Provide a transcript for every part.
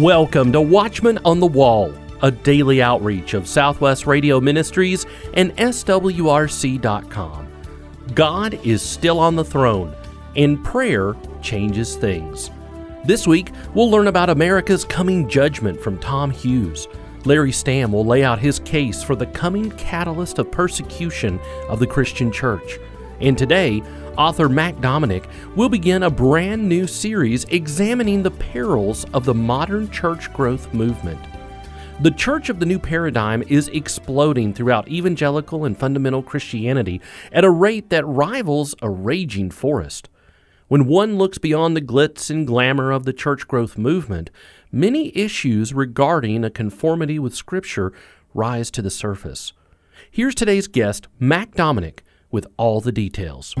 Welcome to Watchman on the Wall, a daily outreach of Southwest Radio Ministries and SWRC.com. God is still on the throne, and prayer changes things. This week, we'll learn about America's coming judgment from Tom Hughes. Larry Stamm will lay out his case for the coming catalyst of persecution of the Christian church. And today, author Mac Dominick will begin a brand new series examining the perils of the modern church growth movement. The Church of the New Paradigm is exploding throughout evangelical and fundamental Christianity at a rate that rivals a raging forest. When one looks beyond the glitz and glamour of the church growth movement, many issues regarding a conformity with Scripture rise to the surface. Here's today's guest, Mac Dominick, with all the details.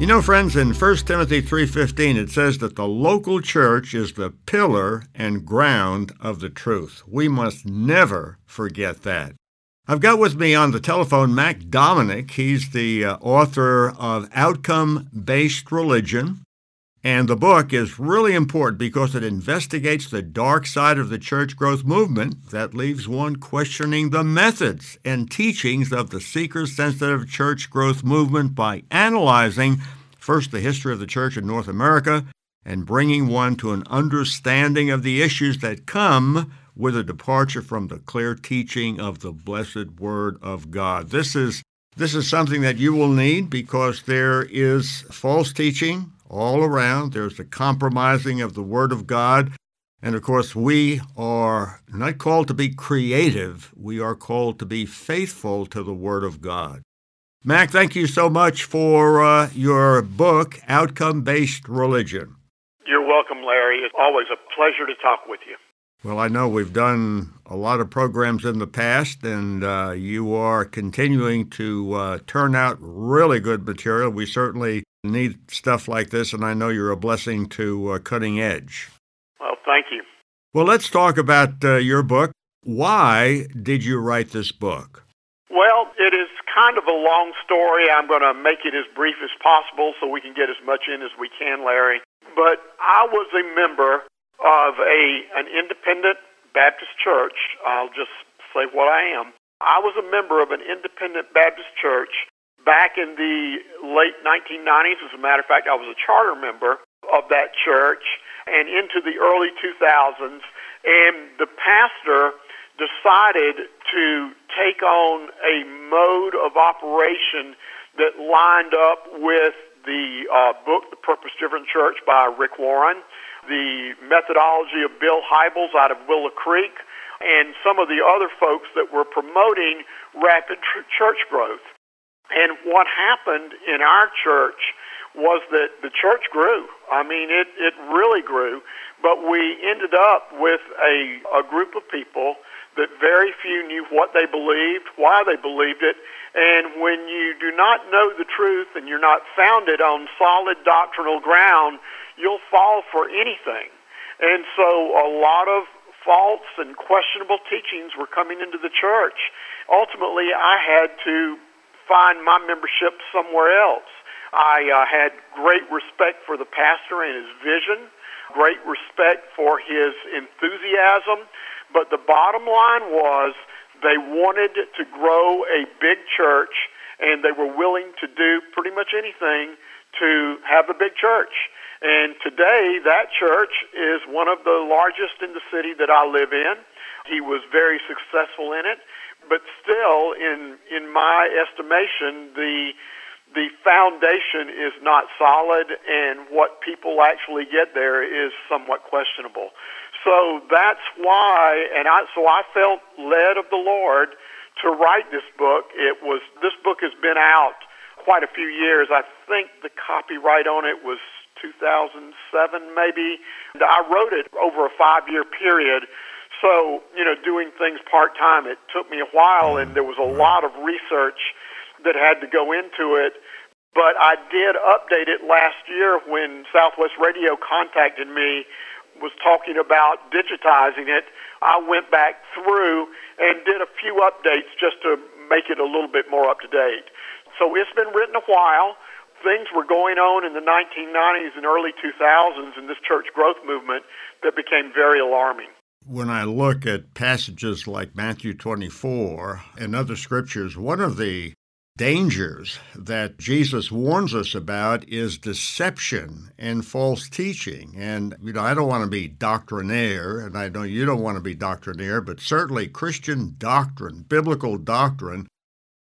You know, friends, in 1 Timothy 3:15 it says that the local church is the pillar and ground of the truth. We must never forget that. I've got with me on the telephone Mac Dominick. He's the uh, author of Outcome Based Religion, and the book is really important because it investigates the dark side of the church growth movement that leaves one questioning the methods and teachings of the seeker sensitive church growth movement by analyzing first the history of the church in North America and bringing one to an understanding of the issues that come with a departure from the clear teaching of the blessed word of God. This is this is something that you will need because there is false teaching all around. There's the compromising of the Word of God. And of course, we are not called to be creative, we are called to be faithful to the Word of God. Mac, thank you so much for uh, your book, Outcome Based Religion. You're welcome, Larry. It's always a pleasure to talk with you. Well, I know we've done a lot of programs in the past, and uh, you are continuing to uh, turn out really good material. We certainly need stuff like this, and I know you're a blessing to uh, Cutting Edge. Well, thank you. Well, let's talk about uh, your book. Why did you write this book? Well, it is kind of a long story. I'm going to make it as brief as possible so we can get as much in as we can, Larry. But I was a member of a an independent Baptist church. I'll just say what I am. I was a member of an independent Baptist church back in the late 1990s. As a matter of fact, I was a charter member of that church and into the early 2000s. And the pastor decided to take on a mode of operation that lined up with the uh, book, The Purpose Driven Church by Rick Warren, the methodology of Bill Hybels out of Willow Creek, and some of the other folks that were promoting rapid tr- church growth. And what happened in our church was that the church grew. I mean, it, it really grew. But we ended up with a, a group of people that very few knew what they believed, why they believed it. And when you do not know the truth and you're not founded on solid doctrinal ground, you'll fall for anything. And so a lot of false and questionable teachings were coming into the church. Ultimately, I had to find my membership somewhere else. I uh, had great respect for the pastor and his vision, great respect for his enthusiasm, but the bottom line was they wanted to grow a big church and they were willing to do pretty much anything to have a big church. And today, that church is one of the largest in the city that I live in. He was very successful in it but still, in in my estimation, the the foundation is not solid, and what people actually get there is somewhat questionable. So that's why, and I so I felt led of the Lord to write this book. It was this book has been out quite a few years. I think the copyright on it was 2007, maybe. I wrote it over a five year period so, you know, doing things part time, it took me a while, and there was a lot of research that had to go into it. But I did update it last year when Southwest Radio contacted me, was talking about digitizing it. I went back through and did a few updates just to make it a little bit more up to date. So it's been written a while. things were going on in the 1990s and early 2000s in this church growth movement that became very alarming. When I look at passages like Matthew 24 and other scriptures, one of the dangers that Jesus warns us about is deception and false teaching. And, you know, I don't want to be doctrinaire, and I know you don't want to be doctrinaire, but certainly Christian doctrine, biblical doctrine,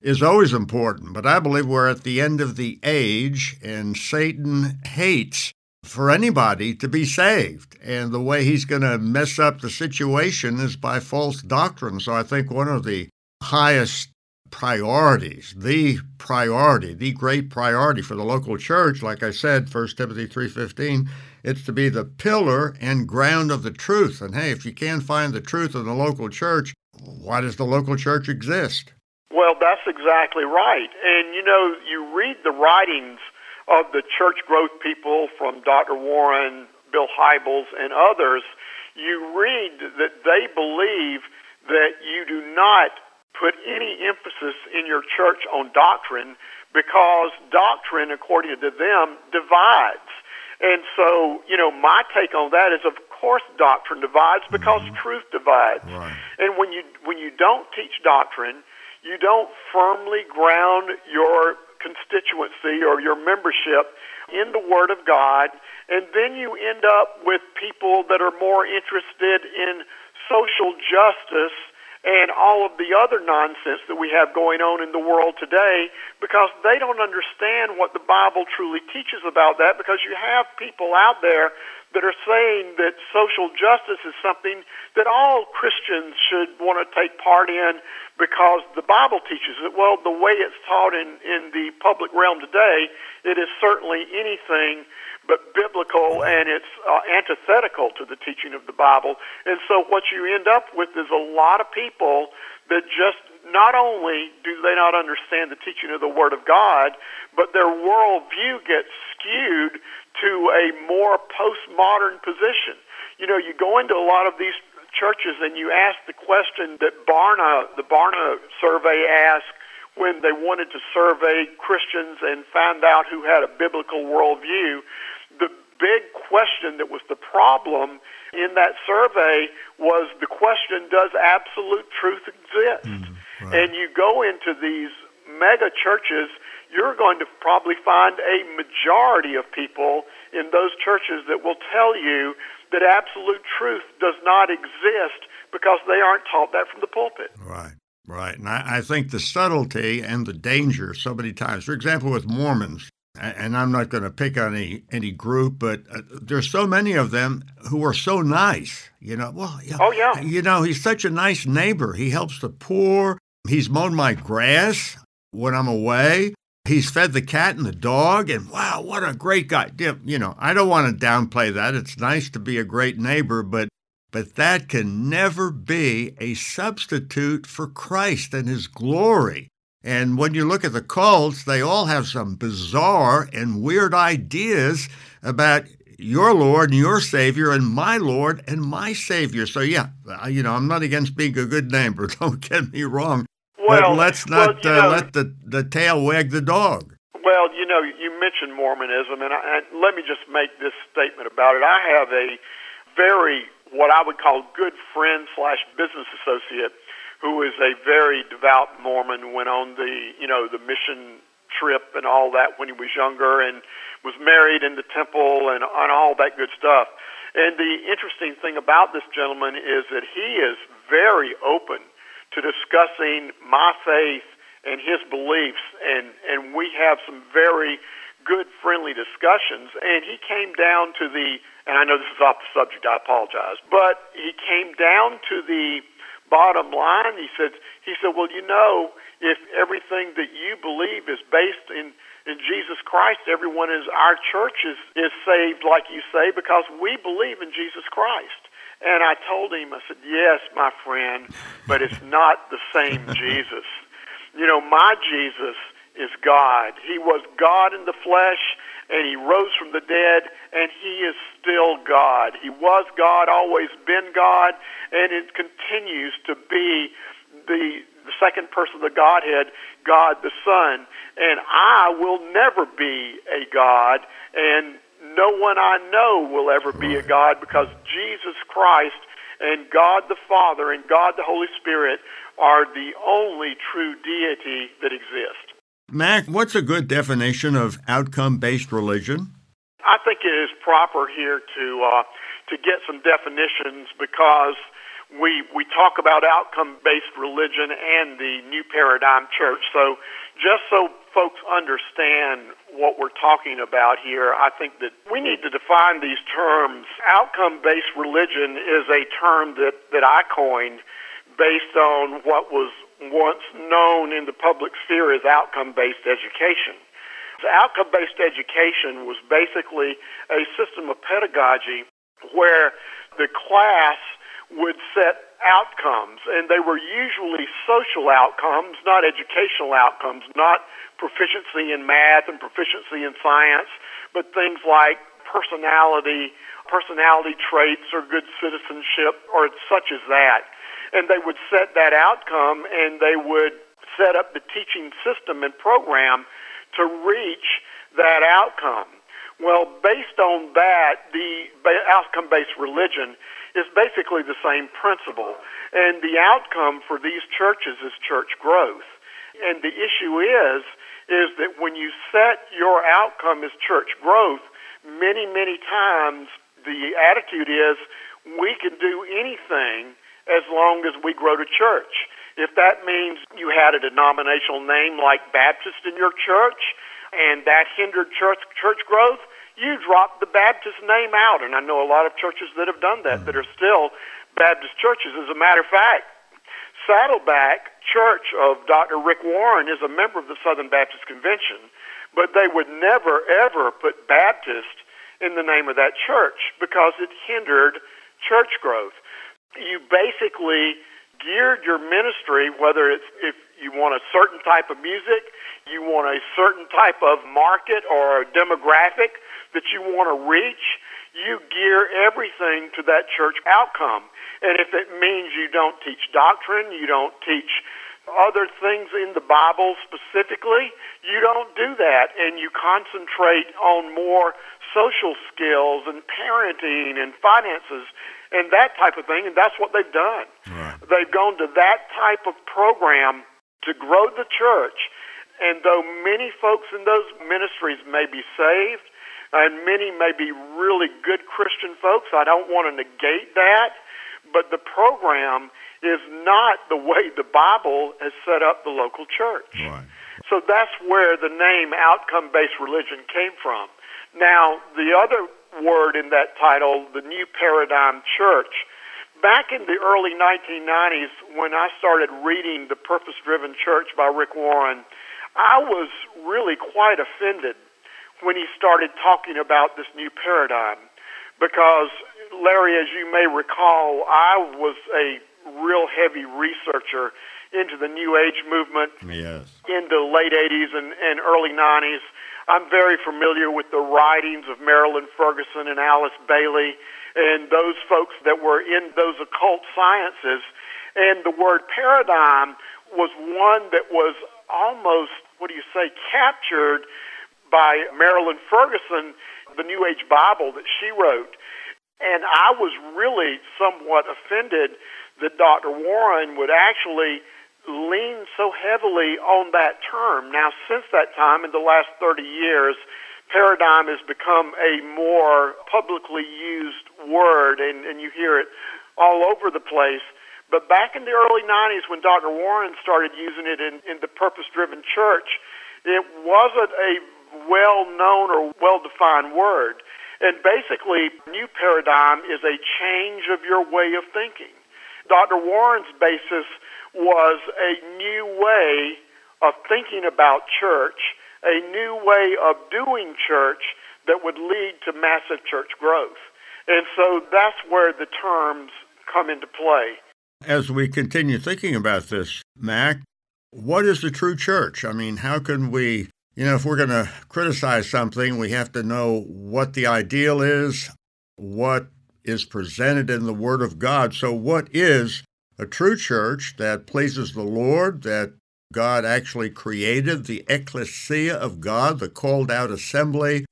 is always important. But I believe we're at the end of the age, and Satan hates for anybody to be saved. And the way he's going to mess up the situation is by false doctrine. So I think one of the highest priorities, the priority, the great priority for the local church, like I said, 1 Timothy 3:15, it's to be the pillar and ground of the truth. And hey, if you can't find the truth in the local church, why does the local church exist? Well, that's exactly right. And you know, you read the writings of the church growth people from Dr. Warren, Bill Hybels, and others, you read that they believe that you do not put any emphasis in your church on doctrine because doctrine, according to them, divides. And so, you know, my take on that is, of course, doctrine divides because mm-hmm. truth divides. Right. And when you when you don't teach doctrine, you don't firmly ground your constituency or your membership in the Word of God, and then you end up with people that are more interested in social justice and all of the other nonsense that we have going on in the world today because they don't understand what the Bible truly teaches about that because you have people out there that are saying that social justice is something that all Christians should want to take part in because the Bible teaches it. Well, the way it's taught in, in the public realm today, it is certainly anything but biblical and it's uh, antithetical to the teaching of the Bible. And so what you end up with is a lot of people that just not only do they not understand the teaching of the Word of God, but their worldview gets skewed to a more postmodern position. You know, you go into a lot of these churches and you ask the question that Barna, the Barna survey asked when they wanted to survey Christians and find out who had a biblical worldview the big question that was the problem in that survey was the question does absolute truth exist? Mm, right. And you go into these mega churches, you're going to probably find a majority of people in those churches that will tell you that absolute truth does not exist because they aren't taught that from the pulpit. Right. Right. And I, I think the subtlety and the danger so many times, for example, with Mormons, and I'm not going to pick on any any group, but uh, there's so many of them who are so nice. You know, well, yeah, oh yeah, you know, he's such a nice neighbor. He helps the poor. He's mowed my grass when I'm away. He's fed the cat and the dog, and wow, what a great guy! You know, I don't want to downplay that. It's nice to be a great neighbor, but but that can never be a substitute for Christ and His glory. And when you look at the cults, they all have some bizarre and weird ideas about your Lord and your Savior and my Lord and my Savior. So, yeah, you know, I'm not against being a good neighbor. Don't get me wrong. Well, but let's not well, uh, know, let the, the tail wag the dog. Well, you know, you mentioned Mormonism, and, I, and let me just make this statement about it. I have a very, what I would call good friend slash business associate who is a very devout Mormon, went on the you know the mission trip and all that when he was younger, and was married in the temple and on all that good stuff. And the interesting thing about this gentleman is that he is very open to discussing my faith and his beliefs, and and we have some very good friendly discussions. And he came down to the, and I know this is off the subject, I apologize, but he came down to the bottom line, he said, he said, well, you know, if everything that you believe is based in in Jesus Christ, everyone in our church is, is saved, like you say, because we believe in Jesus Christ. And I told him, I said, yes, my friend, but it's not the same Jesus. You know, my Jesus is God. He was God in the flesh, and he rose from the dead, and he is still God. He was God, always been God, and it continues to be the the second person of the Godhead, God the Son. and I will never be a God, and no one I know will ever be a God because Jesus Christ and God the Father and God the Holy Spirit are the only true deity that exists. Mac, what's a good definition of outcome based religion? I think it is proper here to uh, to get some definitions because we we talk about outcome based religion and the new paradigm church. So just so folks understand what we're talking about here, I think that we need to define these terms. Outcome based religion is a term that, that I coined based on what was once known in the public sphere as outcome based education. So Outcome based education was basically a system of pedagogy where the class would set outcomes, and they were usually social outcomes, not educational outcomes, not proficiency in math and proficiency in science, but things like personality, personality traits, or good citizenship, or such as that. And they would set that outcome, and they would set up the teaching system and program to reach that outcome. Well, based on that, the outcome based religion is basically the same principle. And the outcome for these churches is church growth. And the issue is, is that when you set your outcome as church growth, many, many times the attitude is we can do anything as long as we grow to church. If that means you had a denominational name like Baptist in your church and that hindered church church growth, you drop the Baptist name out. And I know a lot of churches that have done that, mm. that are still Baptist churches. As a matter of fact, Saddleback Church of Dr. Rick Warren is a member of the Southern Baptist Convention, but they would never, ever put Baptist in the name of that church because it hindered church growth. You basically geared your ministry, whether it's if you want a certain type of music, you want a certain type of market or demographic, that you want to reach, you gear everything to that church outcome. And if it means you don't teach doctrine, you don't teach other things in the Bible specifically, you don't do that. And you concentrate on more social skills and parenting and finances and that type of thing. And that's what they've done. Right. They've gone to that type of program to grow the church. And though many folks in those ministries may be saved, and many may be really good Christian folks. I don't want to negate that, but the program is not the way the Bible has set up the local church. Right. So that's where the name outcome based religion came from. Now, the other word in that title, the New Paradigm Church, back in the early 1990s when I started reading The Purpose Driven Church by Rick Warren, I was really quite offended when he started talking about this new paradigm. Because, Larry, as you may recall, I was a real heavy researcher into the New Age movement yes. in the late 80s and, and early 90s. I'm very familiar with the writings of Marilyn Ferguson and Alice Bailey and those folks that were in those occult sciences. And the word paradigm was one that was almost, what do you say, captured by Marilyn Ferguson, the New Age Bible that she wrote. And I was really somewhat offended that Dr. Warren would actually lean so heavily on that term. Now, since that time, in the last 30 years, paradigm has become a more publicly used word, and, and you hear it all over the place. But back in the early 90s, when Dr. Warren started using it in, in the purpose driven church, it wasn't a well known or well defined word. And basically, new paradigm is a change of your way of thinking. Dr. Warren's basis was a new way of thinking about church, a new way of doing church that would lead to massive church growth. And so that's where the terms come into play. As we continue thinking about this, Mac, what is the true church? I mean, how can we you know, if we're going to criticize something, we have to know what the ideal is, what is presented in the Word of God. So, what is a true church that pleases the Lord, that God actually created the ecclesia of God, the called out assembly.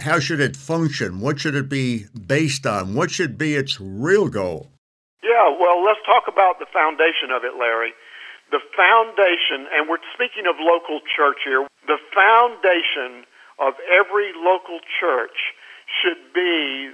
How should it function? What should it be based on? What should be its real goal? Well, let's talk about the foundation of it, Larry. The foundation, and we're speaking of local church here, the foundation of every local church should be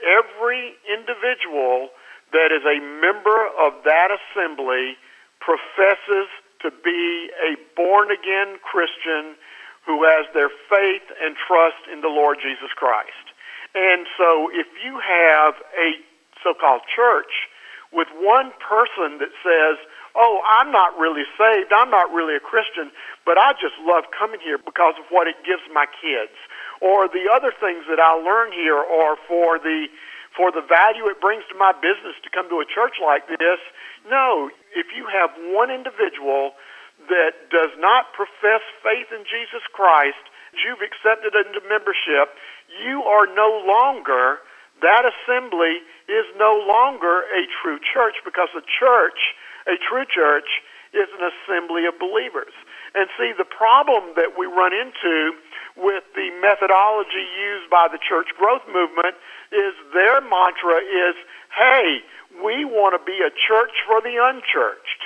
every individual that is a member of that assembly professes to be a born again Christian who has their faith and trust in the Lord Jesus Christ. And so if you have a so called church with one person that says, Oh, I'm not really saved, I'm not really a Christian, but I just love coming here because of what it gives my kids. Or the other things that I learn here or for the for the value it brings to my business to come to a church like this. No, if you have one individual that does not profess faith in Jesus Christ, you've accepted into membership, you are no longer, that assembly is no longer a true church because a church, a true church, is an assembly of believers. And see, the problem that we run into with the methodology used by the church growth movement is their mantra is, hey, we want to be a church for the unchurched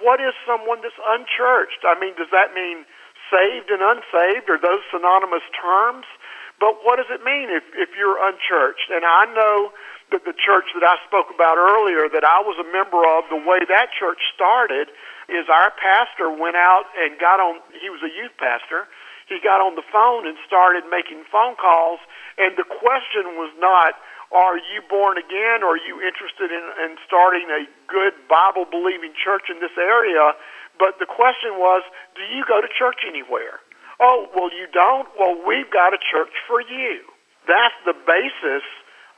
what is someone that's unchurched? I mean, does that mean saved and unsaved? Are those synonymous terms? But what does it mean if, if you're unchurched? And I know that the church that I spoke about earlier, that I was a member of, the way that church started is our pastor went out and got on, he was a youth pastor, he got on the phone and started making phone calls, and the question was not, are you born again? Are you interested in, in starting a good Bible believing church in this area? But the question was, do you go to church anywhere? Oh, well, you don't? Well, we've got a church for you. That's the basis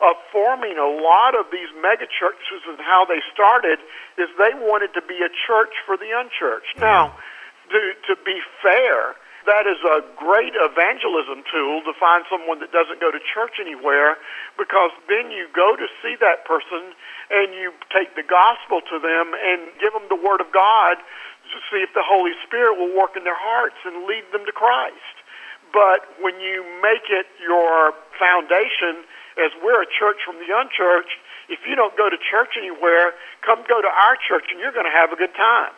of forming a lot of these mega churches and how they started is they wanted to be a church for the unchurched. Mm-hmm. Now, to, to be fair, that is a great evangelism tool to find someone that doesn't go to church anywhere because then you go to see that person and you take the gospel to them and give them the word of God to see if the Holy Spirit will work in their hearts and lead them to Christ. But when you make it your foundation as we're a church from the unchurched, if you don't go to church anywhere, come go to our church and you're going to have a good time.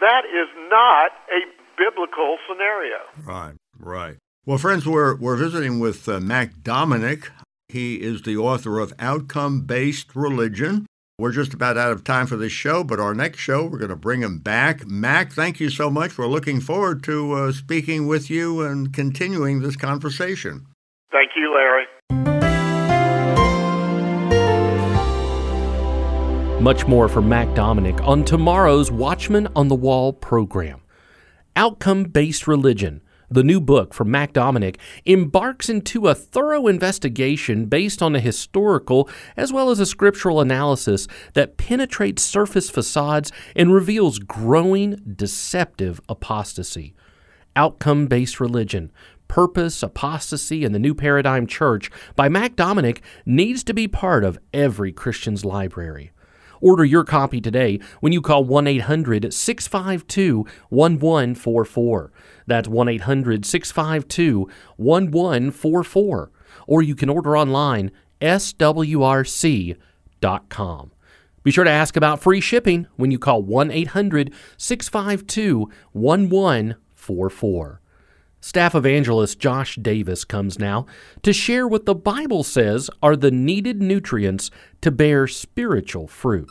That is not a biblical scenario. Right, right. Well, friends, we're, we're visiting with uh, Mac Dominick. He is the author of Outcome Based Religion. We're just about out of time for this show, but our next show, we're going to bring him back. Mac, thank you so much. We're looking forward to uh, speaking with you and continuing this conversation. Thank you, Larry. Much more from Mac Dominick on tomorrow's Watchman on the Wall program. Outcome Based Religion, the new book from Mac Dominick, embarks into a thorough investigation based on a historical as well as a scriptural analysis that penetrates surface facades and reveals growing deceptive apostasy. Outcome Based Religion, Purpose, Apostasy, and the New Paradigm Church by Mac Dominick needs to be part of every Christian's library. Order your copy today when you call 1 800 652 1144. That's 1 800 652 1144. Or you can order online swrc.com. Be sure to ask about free shipping when you call 1 800 652 1144. Staff evangelist Josh Davis comes now to share what the Bible says are the needed nutrients to bear spiritual fruit.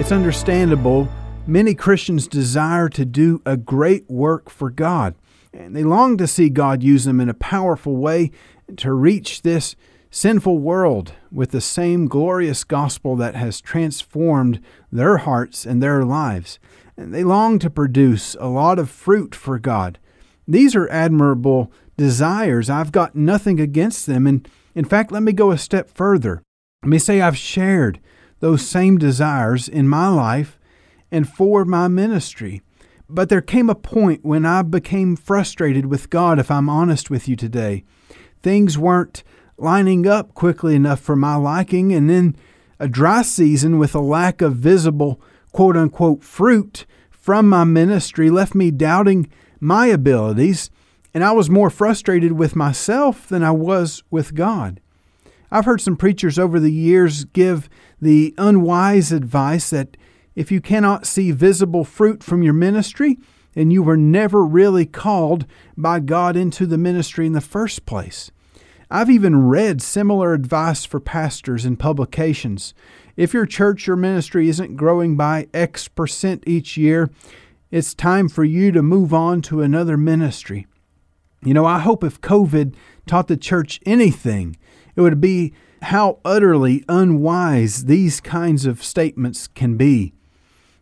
It's understandable. Many Christians desire to do a great work for God, and they long to see God use them in a powerful way to reach this sinful world with the same glorious gospel that has transformed their hearts and their lives and they long to produce a lot of fruit for God. These are admirable desires. I've got nothing against them. And in fact, let me go a step further. Let me say I've shared those same desires in my life and for my ministry. But there came a point when I became frustrated with God, if I'm honest with you today. Things weren't lining up quickly enough for my liking, and then A dry season with a lack of visible quote unquote fruit from my ministry left me doubting my abilities, and I was more frustrated with myself than I was with God. I've heard some preachers over the years give the unwise advice that if you cannot see visible fruit from your ministry, then you were never really called by God into the ministry in the first place. I've even read similar advice for pastors in publications. If your church or ministry isn't growing by X percent each year, it's time for you to move on to another ministry. You know, I hope if COVID taught the church anything, it would be how utterly unwise these kinds of statements can be.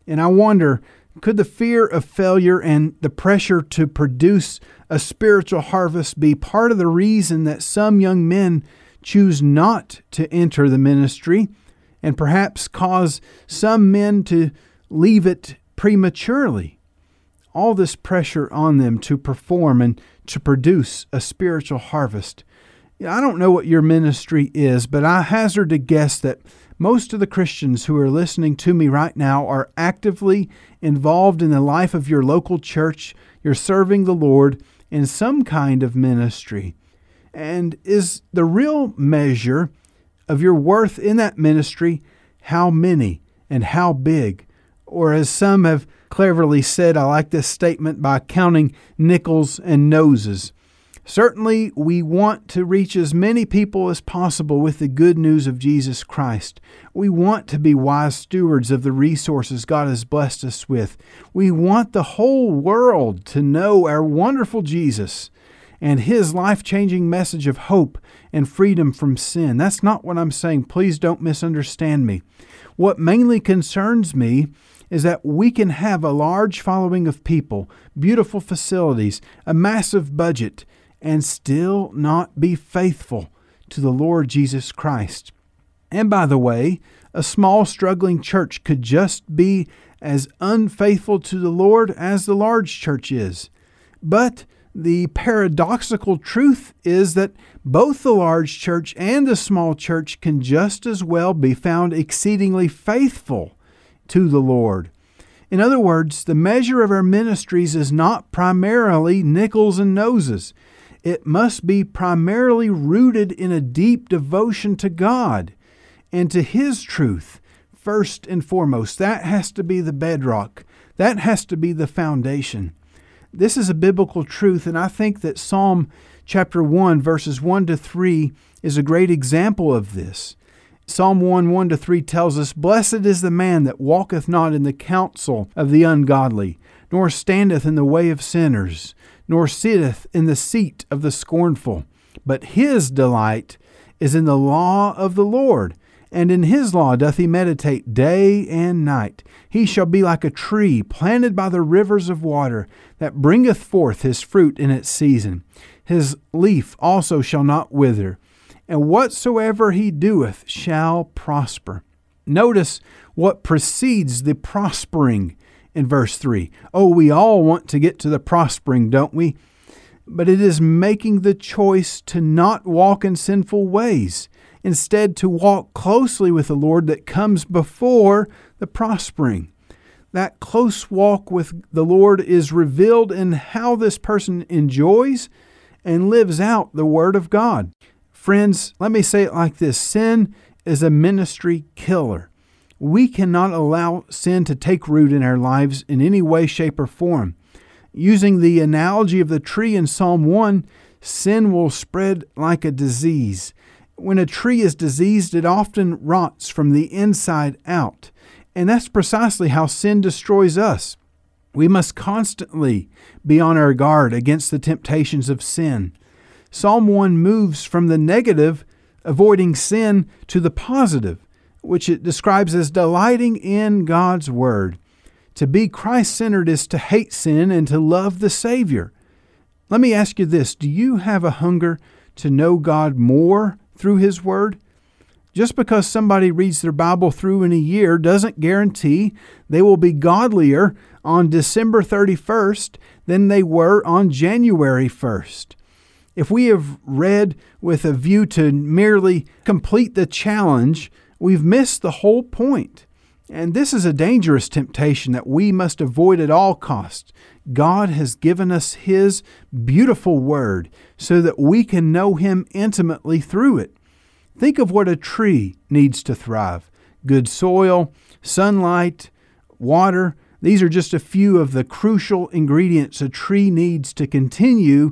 And I wonder could the fear of failure and the pressure to produce a spiritual harvest be part of the reason that some young men choose not to enter the ministry and perhaps cause some men to leave it prematurely? All this pressure on them to perform and to produce a spiritual harvest. I don't know what your ministry is, but I hazard to guess that most of the Christians who are listening to me right now are actively involved in the life of your local church. You're serving the Lord in some kind of ministry. And is the real measure of your worth in that ministry how many and how big? Or as some have cleverly said, I like this statement by counting nickels and noses. Certainly, we want to reach as many people as possible with the good news of Jesus Christ. We want to be wise stewards of the resources God has blessed us with. We want the whole world to know our wonderful Jesus and his life changing message of hope and freedom from sin. That's not what I'm saying. Please don't misunderstand me. What mainly concerns me is that we can have a large following of people, beautiful facilities, a massive budget, and still not be faithful to the Lord Jesus Christ. And by the way, a small struggling church could just be as unfaithful to the Lord as the large church is. But the paradoxical truth is that both the large church and the small church can just as well be found exceedingly faithful to the Lord. In other words, the measure of our ministries is not primarily nickels and noses it must be primarily rooted in a deep devotion to God and to His truth, first and foremost. That has to be the bedrock, that has to be the foundation. This is a biblical truth, and I think that Psalm chapter 1, verses 1 to 3, is a great example of this. Psalm 1 1 to 3 tells us, Blessed is the man that walketh not in the counsel of the ungodly, nor standeth in the way of sinners nor sitteth in the seat of the scornful. But his delight is in the law of the Lord, and in his law doth he meditate day and night. He shall be like a tree planted by the rivers of water, that bringeth forth his fruit in its season. His leaf also shall not wither, and whatsoever he doeth shall prosper. Notice what precedes the prospering in verse 3. Oh, we all want to get to the prospering, don't we? But it is making the choice to not walk in sinful ways, instead, to walk closely with the Lord that comes before the prospering. That close walk with the Lord is revealed in how this person enjoys and lives out the Word of God. Friends, let me say it like this sin is a ministry killer. We cannot allow sin to take root in our lives in any way, shape, or form. Using the analogy of the tree in Psalm 1, sin will spread like a disease. When a tree is diseased, it often rots from the inside out. And that's precisely how sin destroys us. We must constantly be on our guard against the temptations of sin. Psalm 1 moves from the negative, avoiding sin, to the positive, which it describes as delighting in God's Word. To be Christ centered is to hate sin and to love the Savior. Let me ask you this Do you have a hunger to know God more through His Word? Just because somebody reads their Bible through in a year doesn't guarantee they will be godlier on December 31st than they were on January 1st. If we have read with a view to merely complete the challenge we've missed the whole point. And this is a dangerous temptation that we must avoid at all costs. God has given us His beautiful Word so that we can know Him intimately through it. Think of what a tree needs to thrive good soil, sunlight, water. These are just a few of the crucial ingredients a tree needs to continue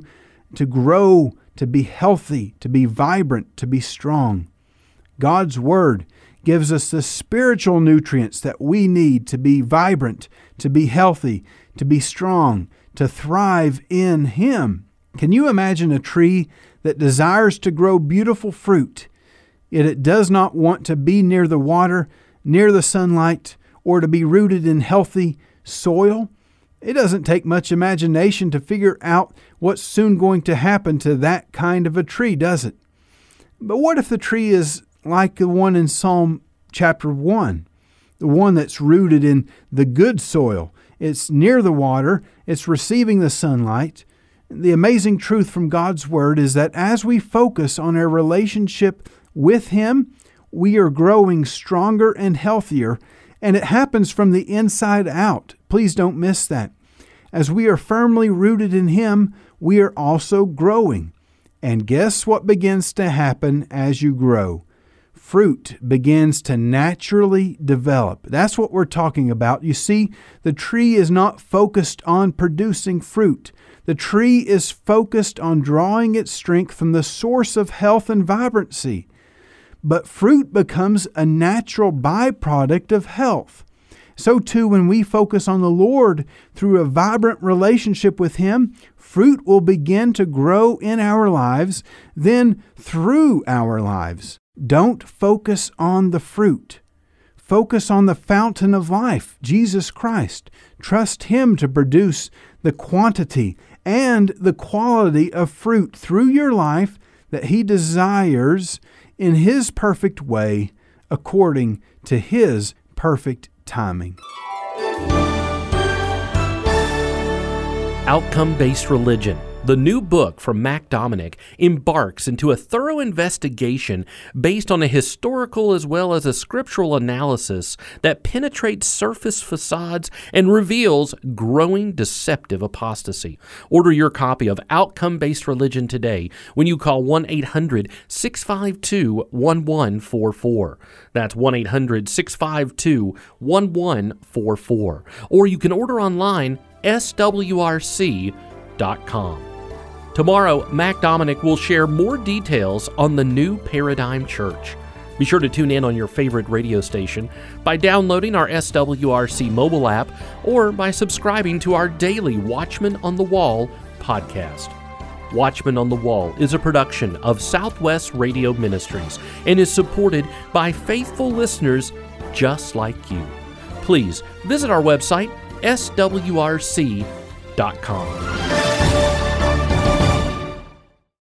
to grow, to be healthy, to be vibrant, to be strong. God's Word gives us the spiritual nutrients that we need to be vibrant, to be healthy, to be strong, to thrive in Him. Can you imagine a tree that desires to grow beautiful fruit, yet it does not want to be near the water, near the sunlight, or to be rooted in healthy soil? It doesn't take much imagination to figure out what's soon going to happen to that kind of a tree, does it? But what if the tree is like the one in Psalm chapter 1, the one that's rooted in the good soil? It's near the water, it's receiving the sunlight. The amazing truth from God's Word is that as we focus on our relationship with Him, we are growing stronger and healthier, and it happens from the inside out. Please don't miss that. As we are firmly rooted in Him, we are also growing. And guess what begins to happen as you grow? Fruit begins to naturally develop. That's what we're talking about. You see, the tree is not focused on producing fruit. The tree is focused on drawing its strength from the source of health and vibrancy. But fruit becomes a natural byproduct of health. So, too, when we focus on the Lord through a vibrant relationship with Him, fruit will begin to grow in our lives, then through our lives. Don't focus on the fruit. Focus on the fountain of life, Jesus Christ. Trust Him to produce the quantity and the quality of fruit through your life that He desires in His perfect way according to His perfect timing. Outcome based religion. The new book from Mac Dominick embarks into a thorough investigation based on a historical as well as a scriptural analysis that penetrates surface facades and reveals growing deceptive apostasy. Order your copy of Outcome Based Religion today when you call 1 800 652 1144. That's 1 800 652 1144. Or you can order online swrc.com. Tomorrow, Mac Dominick will share more details on the new Paradigm Church. Be sure to tune in on your favorite radio station by downloading our SWRC mobile app or by subscribing to our daily Watchman on the Wall podcast. Watchman on the Wall is a production of Southwest Radio Ministries and is supported by faithful listeners just like you. Please visit our website, swrc.com.